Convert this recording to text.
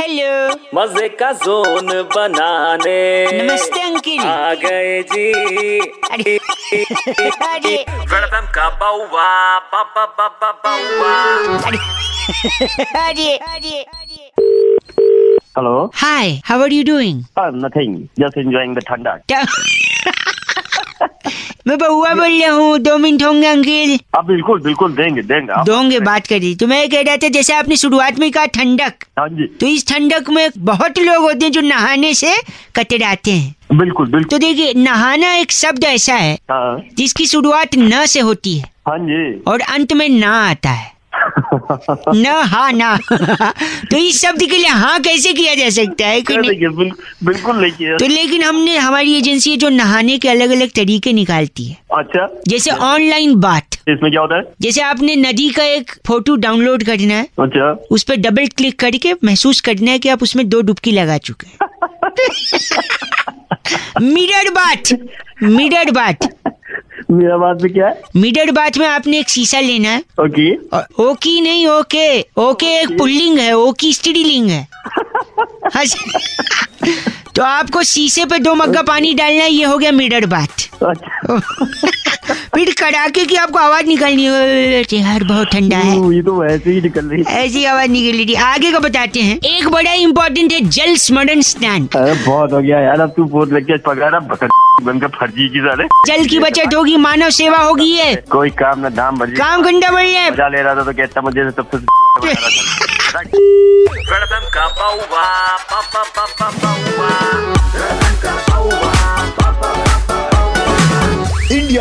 Hello मज़े का zone बनाने। नमस्ते अंकिल। आ गए जी। अरे अरे। वेलकम का बाउवा बाबा बाबा बाउवा। अरे अरे अरे। Hello. Hi how are you doing nothing. Just enjoying the thunder. मैं बउआ बोल रहा हूँ दो मिनट होंगे अंकिल आप बिल्कुल बिल्कुल देंगे देंगे आप दोंगे बात करिए तो मैं कह रहा था जैसे आपने शुरुआत में कहा ठंडक हाँ जी। तो इस ठंडक में बहुत लोग होते हैं जो नहाने से कतराते हैं। बिल्कुल बिल्कुल। तो देखिए नहाना एक शब्द ऐसा है हाँ। जिसकी शुरुआत न से होती है हाँ जी। और अंत में ना आता है। न हा ना। तो इस शब्द के लिए हाँ कैसे किया जा सकता है? कि कर नहीं। बिल, बिल्कुल नहीं किया। तो लेकिन हमने हमारी एजेंसी जो नहाने के अलग अलग तरीके निकालती है। अच्छा। जैसे ऑनलाइन बात। इसमें क्या होता है? जैसे आपने नदी का एक फ़ोटो डाउनलोड करना है। अच्छा। उस पर डबल क्लिक करके महसूस करना है कि आप उसमें दो डुबकी लगा चुके हैं। मिरर बात। मिरर बात। मेरा बात में क्या है? मिडल बात में आपने एक शीशा लेना है। ओके। ओके नहीं ओके। ओके एक पुल्लिंग है ओकी स्त्रीलिंग है। हाँ तो आपको शीशे पे दो मग्गा पानी डालना है ये हो गया मिडल बात अच्छा। फिर कड़ाके की आपको आवाज़ निकालनी है। यार बहुत ठंडा है। ये तो वैसे ही निकल रही है। ऐसी आवाज़ निकल रही आगे का बताते हैं। एक बड़ा इम्पोर्टेंट है जल स्मरण स्नान। बहुत हो गया यार अब तू फ़ोन लेके पकड़ा रहा बकट फर्जी की सारे जल की बचत होगी मानव सेवा होगी है कोई काम ना दाम भर काम घंटा बढ़ है। मज़ा ले रहा था तो कहता मुझे सब कुछ